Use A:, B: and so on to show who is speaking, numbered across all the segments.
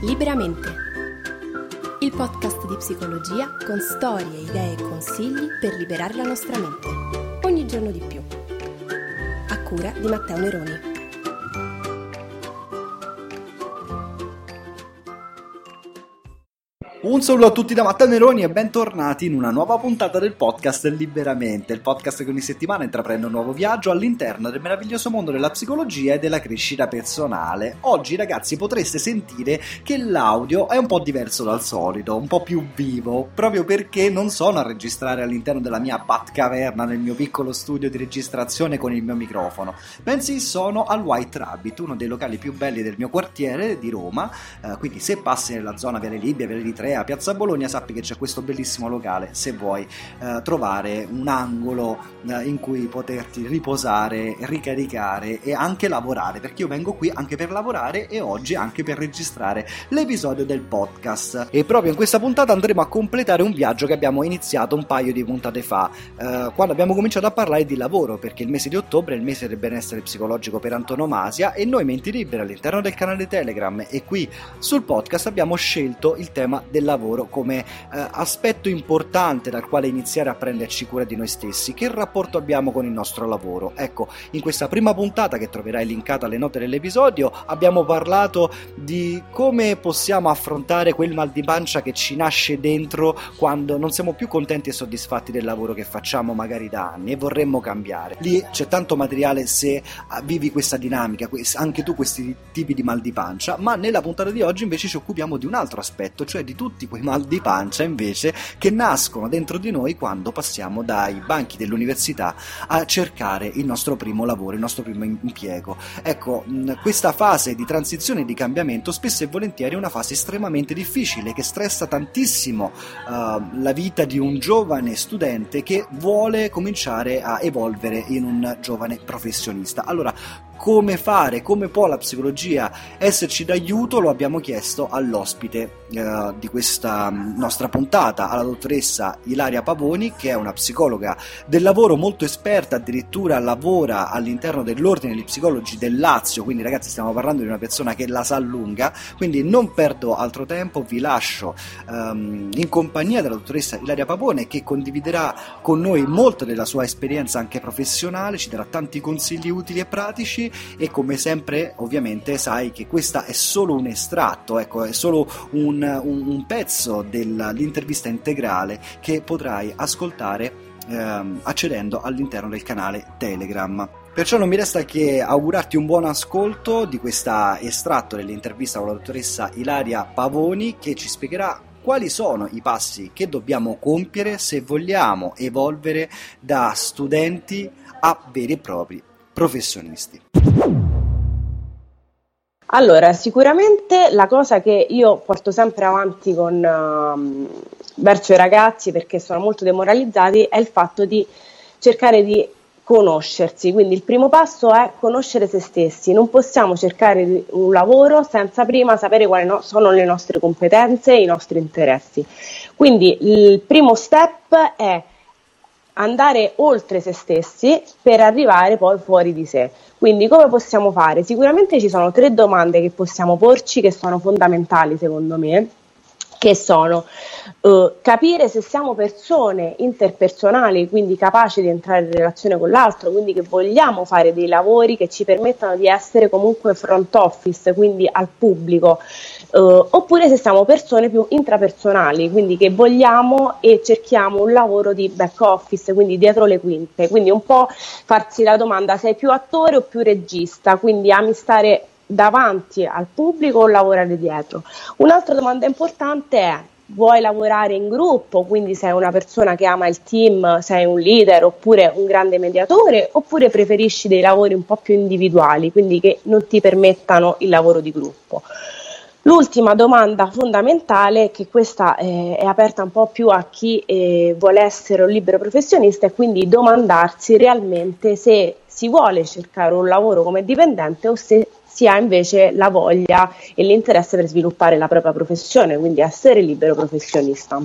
A: Liberamente. Il podcast di psicologia con storie, idee e consigli per liberare la nostra mente. Ogni giorno di più. A cura di Matteo Neroni.
B: Un saluto a tutti da Matteo Neroni e bentornati in una nuova puntata del podcast Liberamente, il podcast che ogni settimana intraprende un nuovo viaggio all'interno del meraviglioso mondo della psicologia e della crescita personale. Oggi ragazzi potreste sentire che l'audio è un po' diverso dal solito, un po' più vivo, proprio perché non sono a registrare all'interno della mia Batcaverna nel mio piccolo studio di registrazione con il mio microfono, bensì sono al White Rabbit, uno dei locali più belli del mio quartiere di Roma, eh, quindi se passi nella zona Viale Libia, Viale di Tre, a Piazza Bologna sappi che c'è questo bellissimo locale se vuoi eh, trovare un angolo eh, in cui poterti riposare, ricaricare e anche lavorare perché io vengo qui anche per lavorare e oggi anche per registrare l'episodio del podcast. E proprio in questa puntata andremo a completare un viaggio che abbiamo iniziato un paio di puntate fa eh, quando abbiamo cominciato a parlare di lavoro perché il mese di ottobre è il mese del benessere psicologico per antonomasia e noi menti libere all'interno del canale Telegram. E qui sul podcast abbiamo scelto il tema del lavoro come eh, aspetto importante dal quale iniziare a prenderci cura di noi stessi. Che rapporto abbiamo con il nostro lavoro? Ecco, in questa prima puntata che troverai linkata alle note dell'episodio abbiamo parlato di come possiamo affrontare quel mal di pancia che ci nasce dentro quando non siamo più contenti e soddisfatti del lavoro che facciamo magari da anni e vorremmo cambiare. Lì c'è tanto materiale se ah, vivi questa dinamica, anche tu questi tipi di mal di pancia, ma nella puntata di oggi invece ci occupiamo di un altro aspetto, cioè di tutti quei mal di pancia invece che nascono dentro di noi quando passiamo dai banchi dell'università a cercare il nostro primo lavoro, il nostro primo impiego. Ecco, questa fase di transizione e di cambiamento spesso e volentieri è una fase estremamente difficile che stressa tantissimo uh, la vita di un giovane studente che vuole cominciare a evolvere in un giovane professionista. Allora, come fare, come può la psicologia esserci d'aiuto, lo abbiamo chiesto all'ospite eh, di questa nostra puntata, alla dottoressa Ilaria Pavoni, che è una psicologa del lavoro molto esperta, addirittura lavora all'interno dell'ordine degli psicologi del Lazio, quindi ragazzi stiamo parlando di una persona che la sa lunga, quindi non perdo altro tempo, vi lascio um, in compagnia della dottoressa Ilaria Pavone che condividerà con noi molto della sua esperienza anche professionale, ci darà tanti consigli utili e pratici e come sempre ovviamente sai che questa è solo un estratto, ecco, è solo un, un, un pezzo dell'intervista integrale che potrai ascoltare ehm, accedendo all'interno del canale Telegram. Perciò non mi resta che augurarti un buon ascolto di questo estratto dell'intervista con la dottoressa Ilaria Pavoni che ci spiegherà quali sono i passi che dobbiamo compiere se vogliamo evolvere da studenti a veri e propri professionisti?
C: Allora, sicuramente la cosa che io porto sempre avanti con, uh, verso i ragazzi perché sono molto demoralizzati è il fatto di cercare di conoscersi. Quindi il primo passo è conoscere se stessi. Non possiamo cercare un lavoro senza prima sapere quali no- sono le nostre competenze e i nostri interessi. Quindi il primo step è andare oltre se stessi per arrivare poi fuori di sé. Quindi come possiamo fare? Sicuramente ci sono tre domande che possiamo porci che sono fondamentali secondo me che sono uh, capire se siamo persone interpersonali, quindi capaci di entrare in relazione con l'altro, quindi che vogliamo fare dei lavori che ci permettano di essere comunque front office, quindi al pubblico, uh, oppure se siamo persone più intrapersonali, quindi che vogliamo e cerchiamo un lavoro di back office, quindi dietro le quinte, quindi un po' farsi la domanda sei più attore o più regista, quindi ami stare davanti al pubblico o lavorare dietro. Un'altra domanda importante è vuoi lavorare in gruppo, quindi sei una persona che ama il team, sei un leader oppure un grande mediatore, oppure preferisci dei lavori un po' più individuali, quindi che non ti permettano il lavoro di gruppo. L'ultima domanda fondamentale, che questa eh, è aperta un po' più a chi eh, vuole essere un libero professionista, è quindi domandarsi realmente se si vuole cercare un lavoro come dipendente o se si ha invece la voglia e l'interesse per sviluppare la propria professione, quindi essere libero professionista.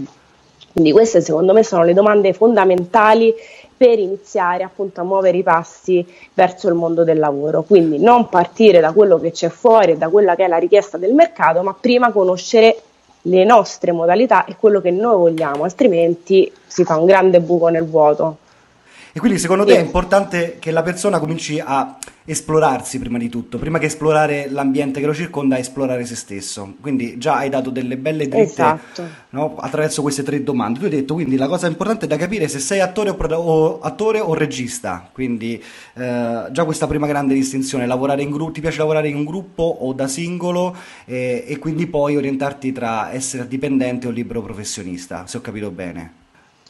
C: Quindi queste secondo me sono le domande fondamentali per iniziare appunto a muovere i passi verso il mondo del lavoro. Quindi non partire da quello che c'è fuori e da quella che è la richiesta del mercato, ma prima conoscere le nostre modalità e quello che noi vogliamo, altrimenti si fa un grande buco nel vuoto.
B: E quindi secondo te è importante che la persona cominci a esplorarsi prima di tutto, prima che esplorare l'ambiente che lo circonda, esplorare se stesso. Quindi già hai dato delle belle dritte esatto. no? attraverso queste tre domande. Tu hai detto quindi la cosa importante è da capire se sei attore o, o, attore o regista, quindi eh, già questa prima grande distinzione, lavorare in gruppo, ti piace lavorare in un gruppo o da singolo eh, e quindi poi orientarti tra essere dipendente o libero professionista, se ho capito bene.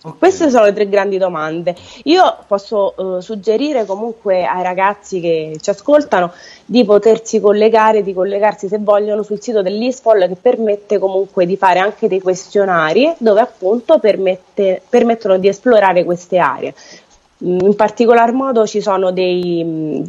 C: Okay. Queste sono le tre grandi domande. Io posso uh, suggerire comunque ai ragazzi che ci ascoltano di potersi collegare, di collegarsi se vogliono sul sito dell'ISPOL che permette comunque di fare anche dei questionari dove appunto permette, permettono di esplorare queste aree. Mm, in particolar modo ci sono dei, mm,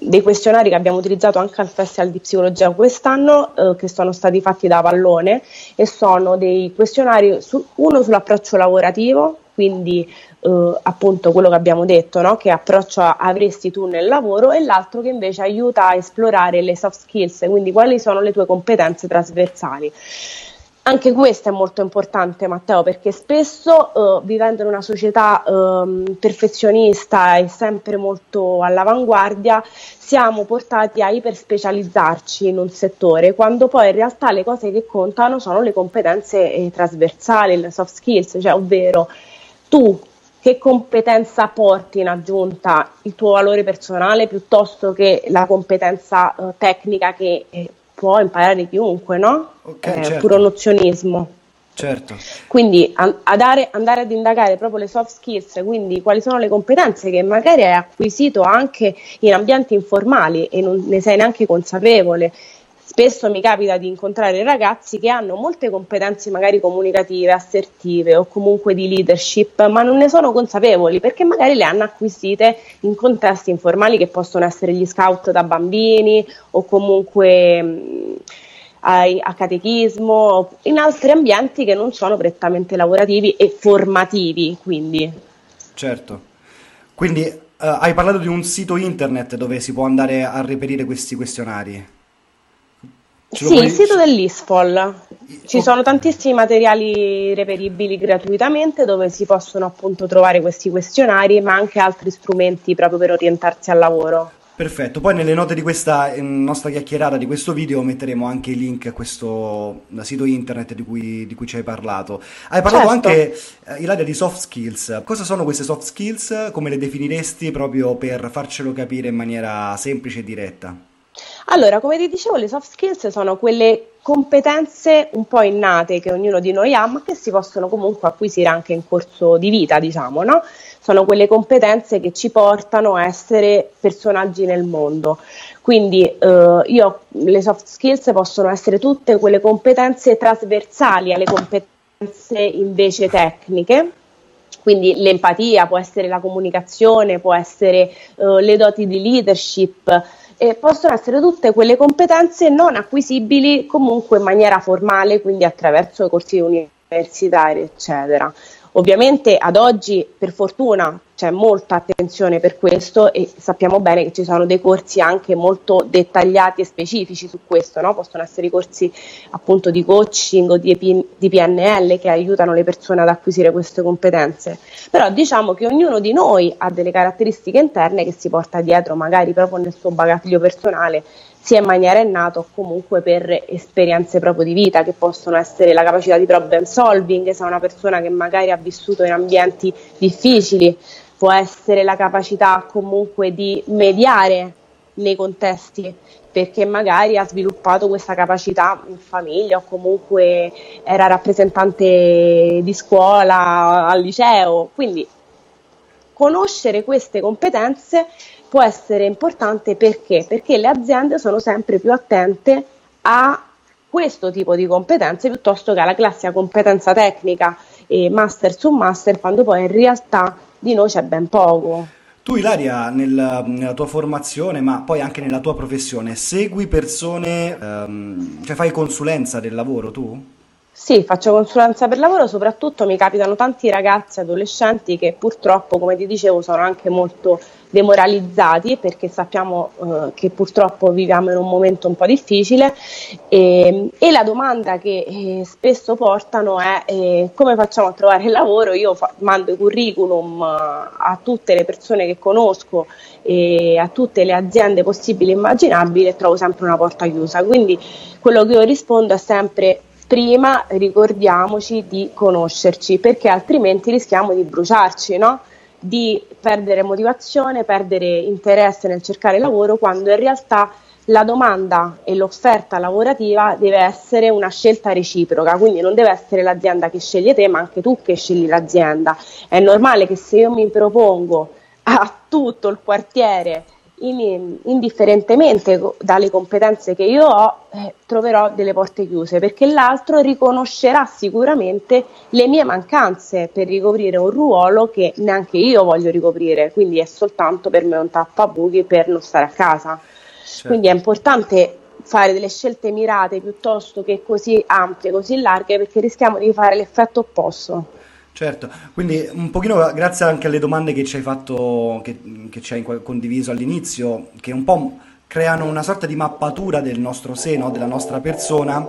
C: dei questionari che abbiamo utilizzato anche al Festival di Psicologia quest'anno, eh, che sono stati fatti da Pallone e sono dei questionari, su, uno sull'approccio lavorativo, quindi eh, appunto quello che abbiamo detto, no? che approccio avresti tu nel lavoro e l'altro che invece aiuta a esplorare le soft skills, quindi quali sono le tue competenze trasversali. Anche questo è molto importante, Matteo, perché spesso eh, vivendo in una società eh, perfezionista e sempre molto all'avanguardia, siamo portati a iperspecializzarci in un settore, quando poi in realtà le cose che contano sono le competenze eh, trasversali, le soft skills, cioè ovvero tu che competenza porti in aggiunta? Il tuo valore personale piuttosto che la competenza uh, tecnica che eh, può imparare chiunque, no? Okay, eh, certo. Puro nozionismo.
B: Certo.
C: Quindi andare, andare, ad indagare proprio le soft skills, quindi quali sono le competenze che magari hai acquisito anche in ambienti informali e non ne sei neanche consapevole Spesso mi capita di incontrare ragazzi che hanno molte competenze magari comunicative, assertive o comunque di leadership, ma non ne sono consapevoli perché magari le hanno acquisite in contesti informali che possono essere gli scout da bambini o comunque mh, a catechismo, in altri ambienti che non sono prettamente lavorativi e formativi. Quindi.
B: Certo. Quindi uh, hai parlato di un sito internet dove si può andare a reperire questi questionari.
C: Sì, il sito dell'ISFOL. Ci oh. sono tantissimi materiali reperibili gratuitamente dove si possono appunto trovare questi questionari, ma anche altri strumenti proprio per orientarsi al lavoro.
B: Perfetto, poi nelle note di questa nostra chiacchierata, di questo video, metteremo anche i link a questo sito internet di cui, di cui ci hai parlato. Hai parlato certo. anche, eh, Ilaria, di soft skills. Cosa sono queste soft skills? Come le definiresti proprio per farcelo capire in maniera semplice e diretta?
C: Allora, come ti dicevo, le soft skills sono quelle competenze un po' innate che ognuno di noi ha, ma che si possono comunque acquisire anche in corso di vita, diciamo, no? Sono quelle competenze che ci portano a essere personaggi nel mondo. Quindi eh, io, le soft skills possono essere tutte quelle competenze trasversali alle competenze invece tecniche, quindi l'empatia può essere la comunicazione, può essere eh, le doti di leadership, eh, possono essere tutte quelle competenze non acquisibili comunque in maniera formale, quindi attraverso i corsi universitari, eccetera. Ovviamente ad oggi, per fortuna, c'è molta attenzione per questo e sappiamo bene che ci sono dei corsi anche molto dettagliati e specifici su questo, no? possono essere i corsi appunto di coaching o di, PNL che aiutano le persone ad acquisire queste competenze, però diciamo che ognuno di noi ha delle caratteristiche interne che si porta dietro magari proprio nel suo bagaglio personale sia in maniera innata o comunque per esperienze proprio di vita che possono essere la capacità di problem solving, se una persona che magari ha vissuto in ambienti difficili, può essere la capacità comunque di mediare nei contesti perché magari ha sviluppato questa capacità in famiglia o comunque era rappresentante di scuola al liceo, quindi conoscere queste competenze può essere importante perché? Perché le aziende sono sempre più attente a questo tipo di competenze piuttosto che alla classica competenza tecnica e master su master, quando poi in realtà di noi c'è ben poco.
B: Tu Ilaria, nel, nella tua formazione, ma poi anche nella tua professione, segui persone, ehm, cioè fai consulenza del lavoro tu?
C: Sì, faccio consulenza per lavoro, soprattutto mi capitano tanti ragazzi adolescenti che purtroppo, come ti dicevo, sono anche molto demoralizzati perché sappiamo eh, che purtroppo viviamo in un momento un po' difficile e, e la domanda che eh, spesso portano è eh, come facciamo a trovare lavoro? Io fa- mando i curriculum a tutte le persone che conosco e a tutte le aziende possibili e immaginabili e trovo sempre una porta chiusa. Quindi quello che io rispondo è sempre prima ricordiamoci di conoscerci perché altrimenti rischiamo di bruciarci, no? di perdere motivazione, perdere interesse nel cercare lavoro quando in realtà la domanda e l'offerta lavorativa deve essere una scelta reciproca, quindi non deve essere l'azienda che sceglie te, ma anche tu che scegli l'azienda. È normale che se io mi propongo a tutto il quartiere indifferentemente dalle competenze che io ho, eh, troverò delle porte chiuse perché l'altro riconoscerà sicuramente le mie mancanze per ricoprire un ruolo che neanche io voglio ricoprire, quindi è soltanto per me un tappabuchi per non stare a casa. Certo. Quindi è importante fare delle scelte mirate piuttosto che così ampie, così larghe, perché rischiamo di fare l'effetto opposto.
B: Certo, quindi un pochino grazie anche alle domande che ci hai fatto, che, che ci hai condiviso all'inizio, che un po' creano una sorta di mappatura del nostro seno, della nostra persona,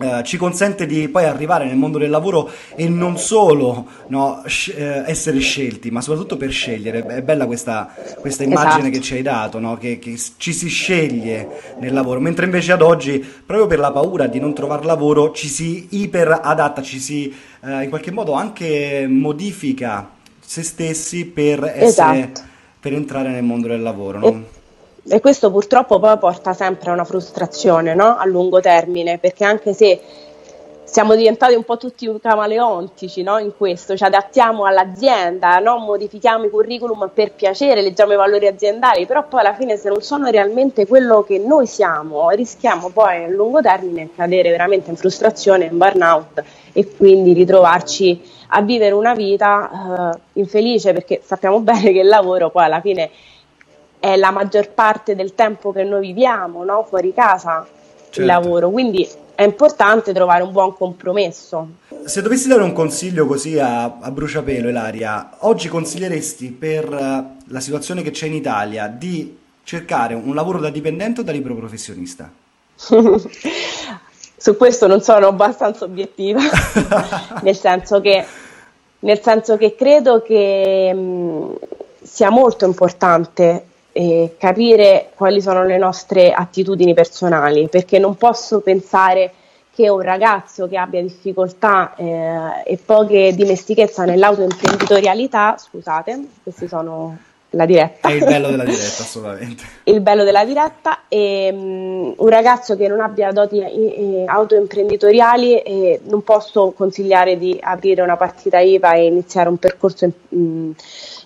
B: eh, ci consente di poi arrivare nel mondo del lavoro e non solo no, sc- eh, essere scelti, ma soprattutto per scegliere. È bella questa, questa immagine esatto. che ci hai dato, no? che, che, ci si sceglie nel lavoro, mentre invece ad oggi, proprio per la paura di non trovare lavoro, ci si iperadatta, ci si eh, in qualche modo anche modifica se stessi per, essere, esatto. per entrare nel mondo del lavoro. No?
C: E- questo purtroppo poi porta sempre a una frustrazione no? a lungo termine, perché anche se siamo diventati un po' tutti camaleontici no? in questo, ci adattiamo all'azienda, no? modifichiamo i curriculum per piacere, leggiamo i valori aziendali, però poi alla fine se non sono realmente quello che noi siamo, rischiamo poi a lungo termine cadere veramente in frustrazione, in burnout e quindi ritrovarci a vivere una vita uh, infelice perché sappiamo bene che il lavoro poi alla fine è la maggior parte del tempo che noi viviamo no? fuori casa, certo. il lavoro, quindi è importante trovare un buon compromesso.
B: Se dovessi dare un consiglio così a, a bruciapelo, Ilaria, oggi consiglieresti per uh, la situazione che c'è in Italia di cercare un lavoro da dipendente o da libero professionista?
C: Su questo non sono abbastanza obiettiva, nel, senso che, nel senso che credo che mh, sia molto importante eh, capire quali sono le nostre attitudini personali, perché non posso pensare che un ragazzo che abbia difficoltà eh, e poche dimestichezza nell'autoimprenditorialità, scusate, questi sono la diretta.
B: È il bello della diretta, assolutamente.
C: il bello della diretta e um, un ragazzo che non abbia doti eh, autoimprenditoriali eh, non posso consigliare di aprire una partita IVA e iniziare un percorso in, um,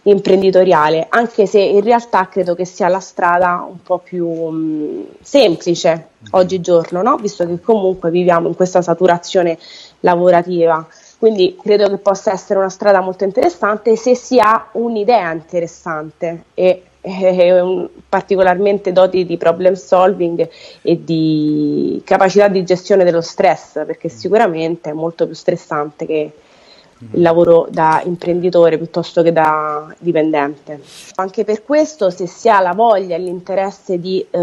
C: imprenditoriale, anche se in realtà credo che sia la strada un po' più um, semplice mm-hmm. oggigiorno, no? visto che comunque viviamo in questa saturazione lavorativa. Quindi credo che possa essere una strada molto interessante se si ha un'idea interessante e, e particolarmente doti di problem solving e di capacità di gestione dello stress, perché sicuramente è molto più stressante che il lavoro da imprenditore piuttosto che da dipendente. Anche per questo, se si ha la voglia e l'interesse di eh,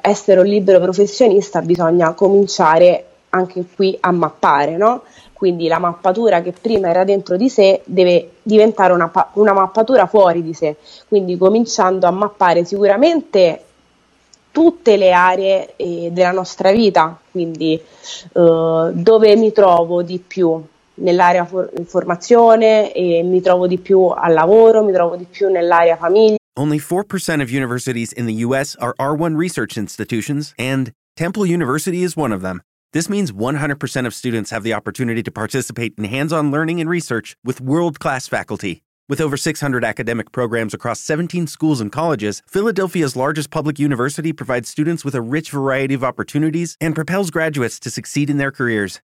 C: essere un libero professionista, bisogna cominciare anche qui a mappare, no? Quindi la mappatura che prima era dentro di sé deve diventare una, una mappatura fuori di sé, quindi cominciando a mappare sicuramente tutte le aree eh, della nostra vita, quindi eh, dove mi trovo di più, nell'area for- formazione e mi trovo di più al lavoro, mi trovo di più nell'area famiglia.
D: Only 4% of universities in the US are R1 research institutions and Temple University is one of them. This means 100% of students have the opportunity to participate in hands-on learning and research with world-class faculty. With over 600 academic programs across 17 schools and colleges, Philadelphia's largest public university provides students with a rich variety of opportunities and propels graduates to succeed in their careers.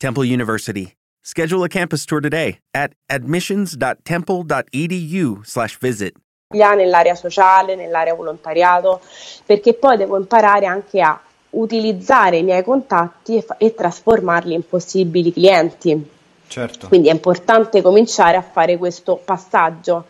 D: Temple University, Schedule a campus tour today at admissions.temple.edu/visit.
C: Nell'area sociale, nell'area volontariato, perché poi devo imparare anche a utilizzare i miei contatti e, e trasformarli in possibili clienti.
B: Certo.
C: Quindi è importante cominciare a fare questo passaggio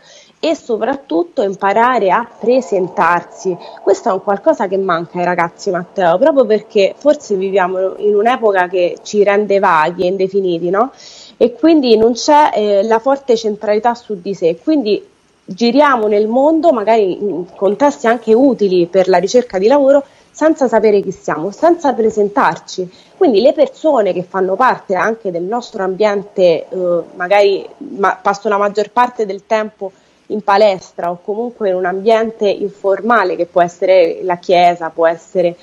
C: e soprattutto imparare a presentarsi. Questo è un qualcosa che manca ai ragazzi, Matteo, proprio perché forse viviamo in un'epoca che ci rende vaghi e indefiniti, no? E quindi non c'è eh, la forte centralità su di sé. Quindi giriamo nel mondo, magari in contesti anche utili per la ricerca di lavoro, senza sapere chi siamo, senza presentarci. Quindi le persone che fanno parte anche del nostro ambiente, eh, magari ma, passo la maggior parte del tempo in palestra o comunque in un ambiente informale che può essere la chiesa, può essere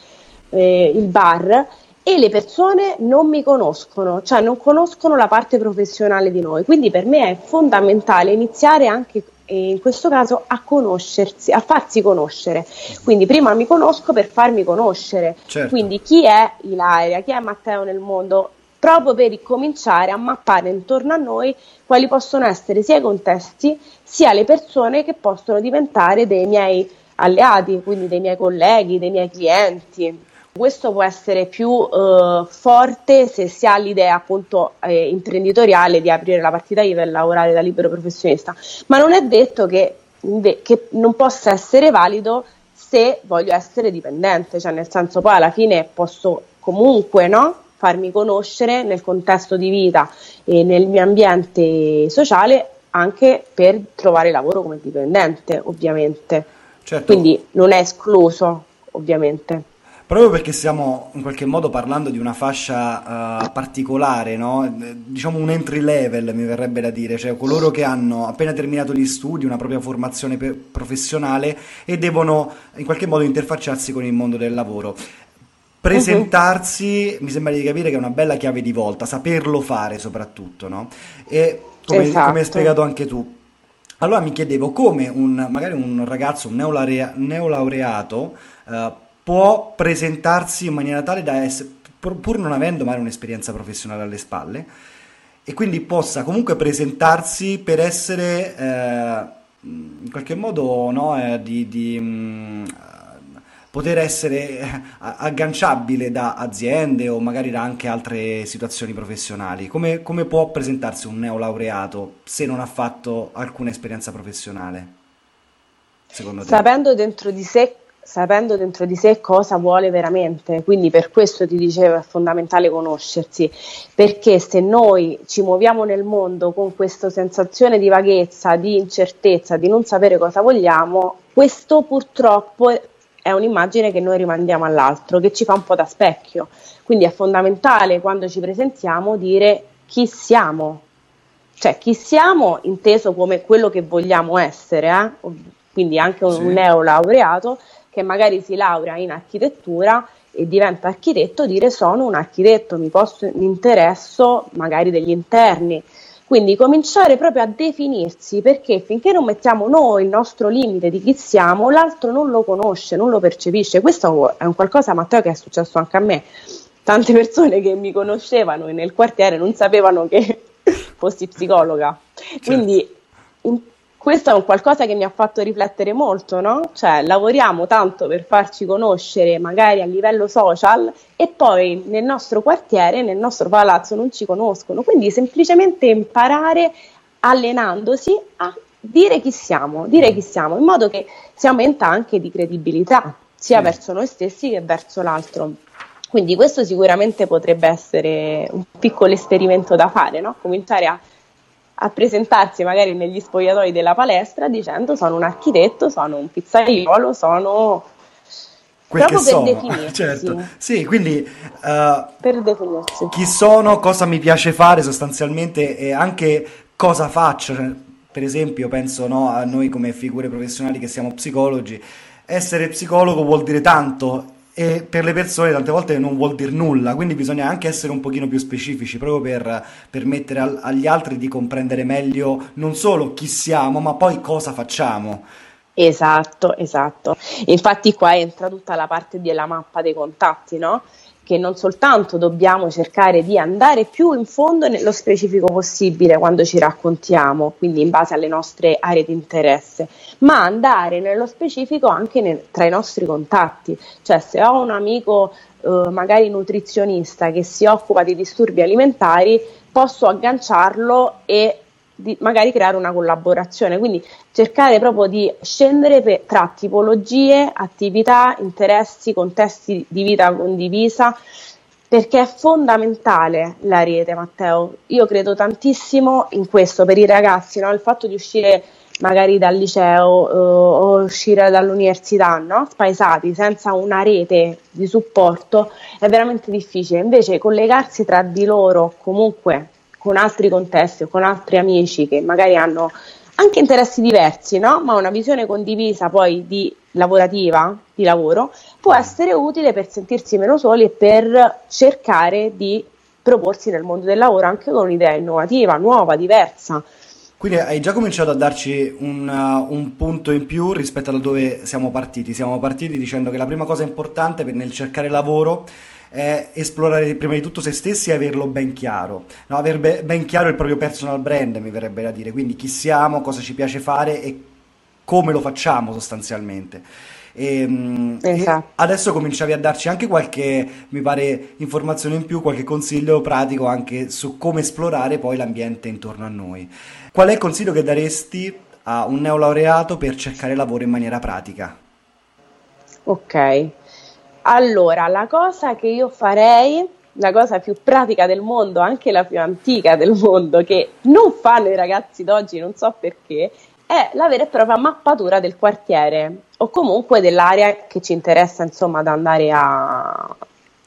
C: eh, il bar e le persone non mi conoscono, cioè non conoscono la parte professionale di noi. Quindi per me è fondamentale iniziare anche in questo caso a conoscersi, a farsi conoscere. Quindi prima mi conosco per farmi conoscere.
B: Certo.
C: Quindi chi è Ilaria, chi è Matteo nel mondo? Proprio per ricominciare a mappare intorno a noi quali possono essere sia i contesti sia le persone che possono diventare dei miei alleati, quindi dei miei colleghi, dei miei clienti. Questo può essere più eh, forte se si ha l'idea appunto eh, imprenditoriale di aprire la partita IVA e lavorare da libero professionista, ma non è detto che, che non possa essere valido se voglio essere dipendente, cioè nel senso poi alla fine posso comunque no, farmi conoscere nel contesto di vita e nel mio ambiente sociale anche per trovare lavoro come dipendente, ovviamente.
B: Certo.
C: Quindi non è escluso, ovviamente.
B: Proprio perché stiamo in qualche modo parlando di una fascia uh, particolare, no? diciamo un entry level mi verrebbe da dire, cioè coloro che hanno appena terminato gli studi, una propria formazione pe- professionale e devono in qualche modo interfacciarsi con il mondo del lavoro. Presentarsi uh-huh. mi sembra di capire che è una bella chiave di volta, saperlo fare soprattutto, no? E come, esatto. come hai spiegato anche tu. Allora mi chiedevo come un, magari un ragazzo, un neolaurea, neolaureato, uh, può presentarsi in maniera tale da essere, pur non avendo mai un'esperienza professionale alle spalle, e quindi possa comunque presentarsi per essere eh, in qualche modo no, eh, di, di mh, mm, poter essere eh, agganciabile da aziende o magari da anche altre situazioni professionali. Come, come può presentarsi un neolaureato se non ha fatto alcuna esperienza professionale? Secondo te?
C: Sapendo dentro di sé sapendo dentro di sé cosa vuole veramente, quindi per questo ti dicevo è fondamentale conoscersi, perché se noi ci muoviamo nel mondo con questa sensazione di vaghezza, di incertezza, di non sapere cosa vogliamo, questo purtroppo è un'immagine che noi rimandiamo all'altro, che ci fa un po' da specchio. Quindi è fondamentale quando ci presentiamo dire chi siamo, cioè chi siamo inteso come quello che vogliamo essere, eh? quindi anche un sì. neolaureato che magari si laurea in architettura e diventa architetto, dire sono un architetto, mi, posso, mi interesso magari degli interni. Quindi cominciare proprio a definirsi perché finché non mettiamo noi il nostro limite di chi siamo, l'altro non lo conosce, non lo percepisce. Questo è un qualcosa, Matteo, che è successo anche a me. Tante persone che mi conoscevano nel quartiere non sapevano che fossi psicologa. Certo. Quindi in, questo è un qualcosa che mi ha fatto riflettere molto, no? Cioè, lavoriamo tanto per farci conoscere magari a livello social e poi nel nostro quartiere, nel nostro palazzo non ci conoscono. Quindi semplicemente imparare allenandosi a dire chi siamo, dire chi siamo, in modo che si aumenta anche di credibilità, sia sì. verso noi stessi che verso l'altro. Quindi questo sicuramente potrebbe essere un piccolo esperimento da fare, no? Cominciare a a presentarsi magari negli spogliatoi della palestra dicendo sono un architetto, sono un pizzaiolo, sono
B: quel proprio per sono, definirsi. Certo. Sì, quindi uh,
C: per definirsi.
B: chi sono, cosa mi piace fare sostanzialmente e anche cosa faccio. Cioè, per esempio, penso no, a noi come figure professionali che siamo psicologi, essere psicologo vuol dire tanto e per le persone tante volte non vuol dire nulla, quindi bisogna anche essere un pochino più specifici proprio per permettere al, agli altri di comprendere meglio non solo chi siamo, ma poi cosa facciamo.
C: Esatto, esatto. Infatti qua entra tutta la parte della mappa dei contatti, no? Che non soltanto dobbiamo cercare di andare più in fondo nello specifico possibile quando ci raccontiamo, quindi in base alle nostre aree di interesse, ma andare nello specifico anche nel, tra i nostri contatti. Cioè se ho un amico eh, magari nutrizionista che si occupa di disturbi alimentari, posso agganciarlo e di magari creare una collaborazione, quindi cercare proprio di scendere per, tra tipologie, attività, interessi, contesti di vita condivisa, perché è fondamentale la rete, Matteo. Io credo tantissimo in questo per i ragazzi, no? il fatto di uscire magari dal liceo eh, o uscire dall'università, no? spaesati, senza una rete di supporto, è veramente difficile. Invece collegarsi tra di loro comunque con altri contesti o con altri amici che magari hanno anche interessi diversi, no? ma una visione condivisa poi di lavorativa, di lavoro, può essere utile per sentirsi meno soli e per cercare di proporsi nel mondo del lavoro anche con un'idea innovativa, nuova, diversa.
B: Quindi hai già cominciato a darci un, uh, un, punto in più rispetto a dove siamo partiti. Siamo partiti dicendo che la prima cosa importante nel cercare lavoro è esplorare prima di tutto se stessi e averlo ben chiaro, no, aver be- ben chiaro il proprio personal brand mi verrebbe da dire, quindi chi siamo, cosa ci piace fare e come lo facciamo sostanzialmente. E, ehm, esatto. e adesso cominciavi a darci anche qualche, mi pare, informazione in più, qualche consiglio pratico anche su come esplorare poi l'ambiente intorno a noi. Qual è il consiglio che daresti a un neolaureato per cercare lavoro in maniera pratica?
C: Ok, allora, la cosa che io farei, la cosa più pratica del mondo, anche la più antica del mondo, che non fanno i ragazzi d'oggi, non so perché, è la vera e propria mappatura del quartiere o comunque dell'area che ci interessa insomma ad andare a,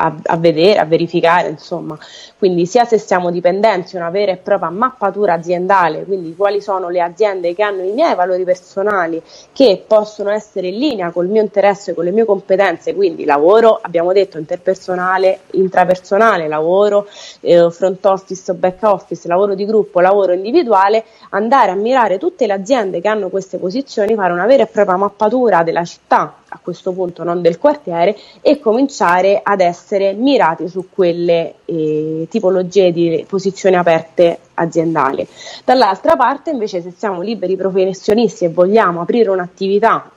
C: a, a, vedere, a verificare, insomma. Quindi sia se siamo dipendenti, una vera e propria mappatura aziendale, quindi quali sono le aziende che hanno i miei valori personali, che possono essere in linea col mio interesse, con le mie competenze, quindi lavoro, abbiamo detto, interpersonale, intrapersonale, lavoro, eh, front office back office, lavoro di gruppo, lavoro individuale, andare a mirare tutte le aziende che hanno queste posizioni, fare una vera e propria mappatura della città a questo punto non del quartiere e cominciare ad essere mirati su quelle eh, tipologie di posizioni aperte aziendali. Dall'altra parte invece se siamo liberi professionisti e vogliamo aprire un'attività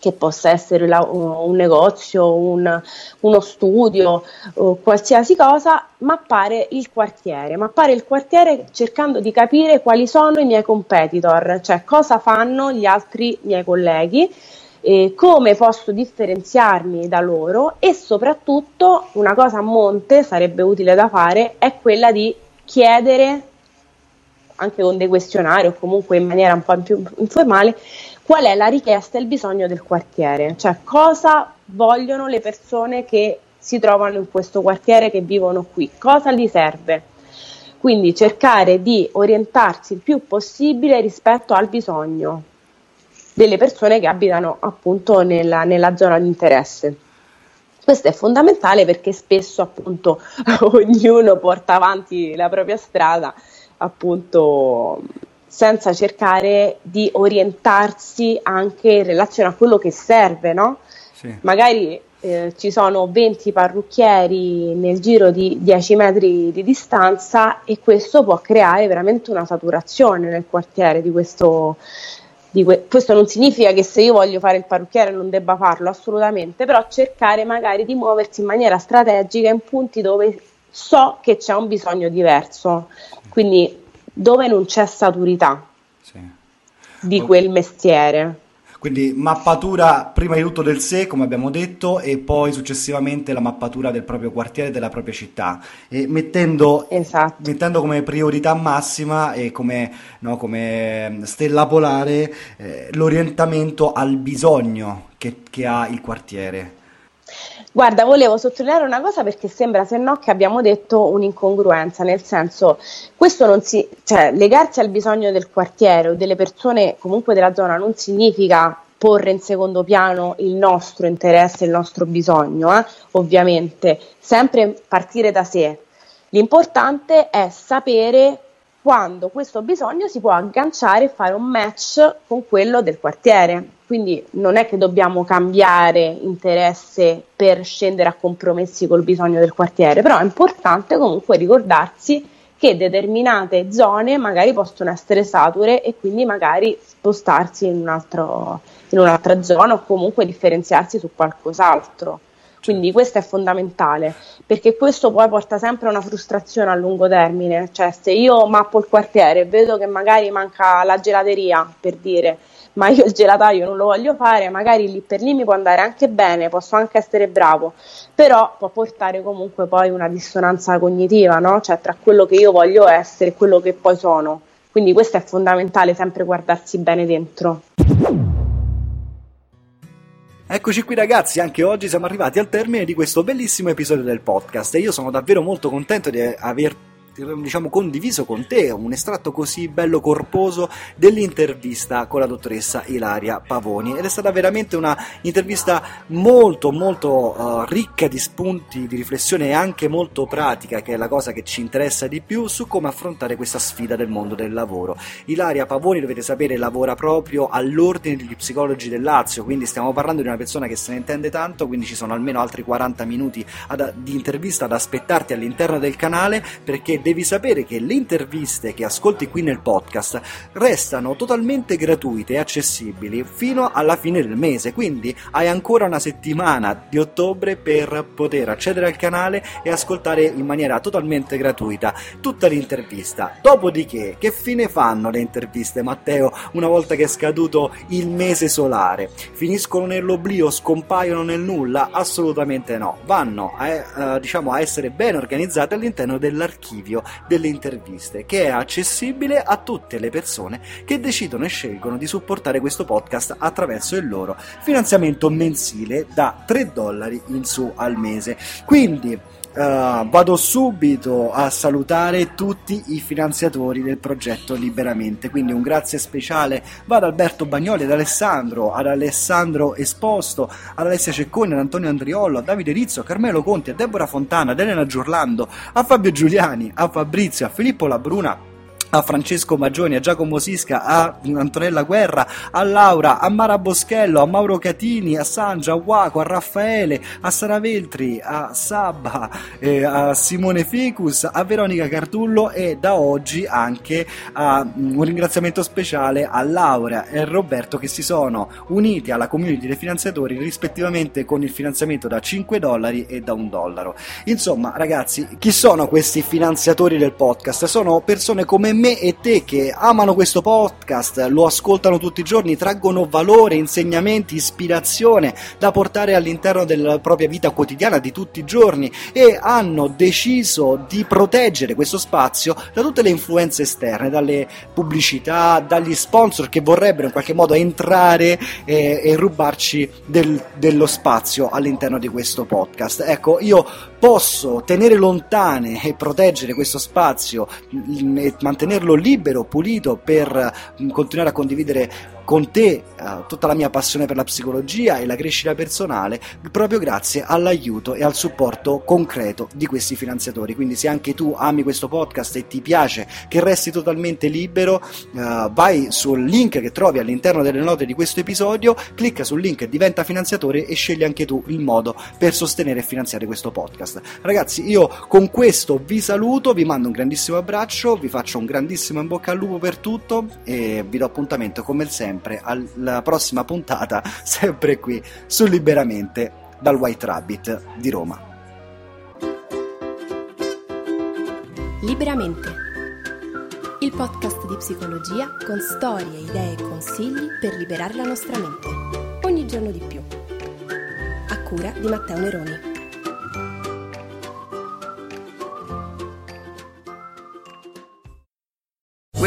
C: che possa essere la, un negozio, un, uno studio, qualsiasi cosa, mappare il quartiere, mappare il quartiere cercando di capire quali sono i miei competitor, cioè cosa fanno gli altri miei colleghi eh, come posso differenziarmi da loro e soprattutto una cosa a monte sarebbe utile da fare è quella di chiedere anche con dei questionari o comunque in maniera un po' più informale qual è la richiesta e il bisogno del quartiere, cioè cosa vogliono le persone che si trovano in questo quartiere, che vivono qui, cosa gli serve. Quindi cercare di orientarsi il più possibile rispetto al bisogno, delle persone che abitano appunto nella, nella zona di interesse. Questo è fondamentale perché spesso appunto ognuno porta avanti la propria strada appunto senza cercare di orientarsi anche in relazione a quello che serve, no? Sì. Magari eh, ci sono 20 parrucchieri nel giro di 10 metri di distanza e questo può creare veramente una saturazione nel quartiere di questo, Que- questo non significa che se io voglio fare il parrucchiere non debba farlo assolutamente, però cercare magari di muoversi in maniera strategica in punti dove so che c'è un bisogno diverso, quindi dove non c'è saturità sì. di quel mestiere.
B: Quindi mappatura prima di tutto del sé, come abbiamo detto, e poi successivamente la mappatura del proprio quartiere, della propria città, e mettendo, esatto. mettendo come priorità massima e come, no, come stella polare eh, l'orientamento al bisogno che, che ha il quartiere.
C: Guarda, volevo sottolineare una cosa perché sembra se no che abbiamo detto un'incongruenza, nel senso, questo non si, cioè, legarsi al bisogno del quartiere o delle persone comunque della zona non significa porre in secondo piano il nostro interesse, il nostro bisogno, eh? ovviamente, sempre partire da sé. L'importante è sapere quando questo bisogno si può agganciare e fare un match con quello del quartiere. Quindi non è che dobbiamo cambiare interesse per scendere a compromessi col bisogno del quartiere, però è importante comunque ricordarsi che determinate zone magari possono essere sature e quindi magari spostarsi in, un altro, in un'altra zona o comunque differenziarsi su qualcos'altro. Quindi questo è fondamentale, perché questo poi porta sempre a una frustrazione a lungo termine, cioè se io mappo il quartiere e vedo che magari manca la gelateria, per dire, ma io il gelataio non lo voglio fare, magari lì per lì mi può andare anche bene, posso anche essere bravo, però può portare comunque poi una dissonanza cognitiva, no? Cioè tra quello che io voglio essere e quello che poi sono. Quindi questo è fondamentale, sempre guardarsi bene dentro.
B: Eccoci qui ragazzi, anche oggi siamo arrivati al termine di questo bellissimo episodio del podcast e io sono davvero molto contento di aver diciamo, condiviso con te un estratto così bello corposo dell'intervista con la dottoressa Ilaria Pavoni ed è stata veramente una intervista molto molto uh, ricca di spunti di riflessione e anche molto pratica che è la cosa che ci interessa di più su come affrontare questa sfida del mondo del lavoro. Ilaria Pavoni dovete sapere lavora proprio all'ordine degli psicologi del Lazio, quindi stiamo parlando di una persona che se ne intende tanto, quindi ci sono almeno altri 40 minuti ad, di intervista ad aspettarti all'interno del canale perché devi sapere che le interviste che ascolti qui nel podcast restano totalmente gratuite e accessibili fino alla fine del mese, quindi hai ancora una settimana di ottobre per poter accedere al canale e ascoltare in maniera totalmente gratuita tutta l'intervista. Dopodiché, che fine fanno le interviste, Matteo, una volta che è scaduto il mese solare? Finiscono nell'oblio, scompaiono nel nulla? Assolutamente no, vanno a, eh, diciamo, a essere ben organizzate all'interno dell'archivio video delle interviste che è accessibile a tutte le persone che decidono e scelgono di supportare questo podcast attraverso il loro finanziamento mensile da 3 dollari in su al mese. Quindi Uh, vado subito a salutare tutti i finanziatori del progetto Liberamente. Quindi un grazie speciale va ad Alberto Bagnoli, ad Alessandro, ad Alessandro Esposto, ad Alessia Cecconi, ad Antonio Andriollo, a Davide Rizzo, a Carmelo Conti, a Deborah Fontana, ad Elena Giurlando, a Fabio Giuliani, a Fabrizio, a Filippo Labruna a Francesco Magioni, a Giacomo Sisca, a Antonella Guerra, a Laura, a Mara Boschello, a Mauro Catini, a Sangia, a Waco, a Raffaele, a Sara Veltri, a Sabba, eh, a Simone Ficus, a Veronica Cartullo e da oggi anche a, um, un ringraziamento speciale a Laura e Roberto che si sono uniti alla community dei finanziatori rispettivamente con il finanziamento da 5 dollari e da 1 dollaro. Insomma ragazzi, chi sono questi finanziatori del podcast? Sono persone come me e te che amano questo podcast, lo ascoltano tutti i giorni, traggono valore, insegnamenti, ispirazione da portare all'interno della propria vita quotidiana di tutti i giorni e hanno deciso di proteggere questo spazio da tutte le influenze esterne, dalle pubblicità, dagli sponsor che vorrebbero in qualche modo entrare e, e rubarci del, dello spazio all'interno di questo podcast. Ecco, io posso tenere lontane e proteggere questo spazio e mantenerlo libero, pulito per mm, continuare a condividere con te uh, tutta la mia passione per la psicologia e la crescita personale proprio grazie all'aiuto e al supporto concreto di questi finanziatori. Quindi se anche tu ami questo podcast e ti piace che resti totalmente libero, uh, vai sul link che trovi all'interno delle note di questo episodio, clicca sul link diventa finanziatore e scegli anche tu il modo per sostenere e finanziare questo podcast. Ragazzi, io con questo vi saluto, vi mando un grandissimo abbraccio, vi faccio un grandissimo in bocca al lupo per tutto e vi do appuntamento come sempre sempre alla prossima puntata, sempre qui su Liberamente dal White Rabbit di Roma.
A: Liberamente. Il podcast di psicologia con storie, idee e consigli per liberare la nostra mente. Ogni giorno di più. A cura di Matteo Neroni.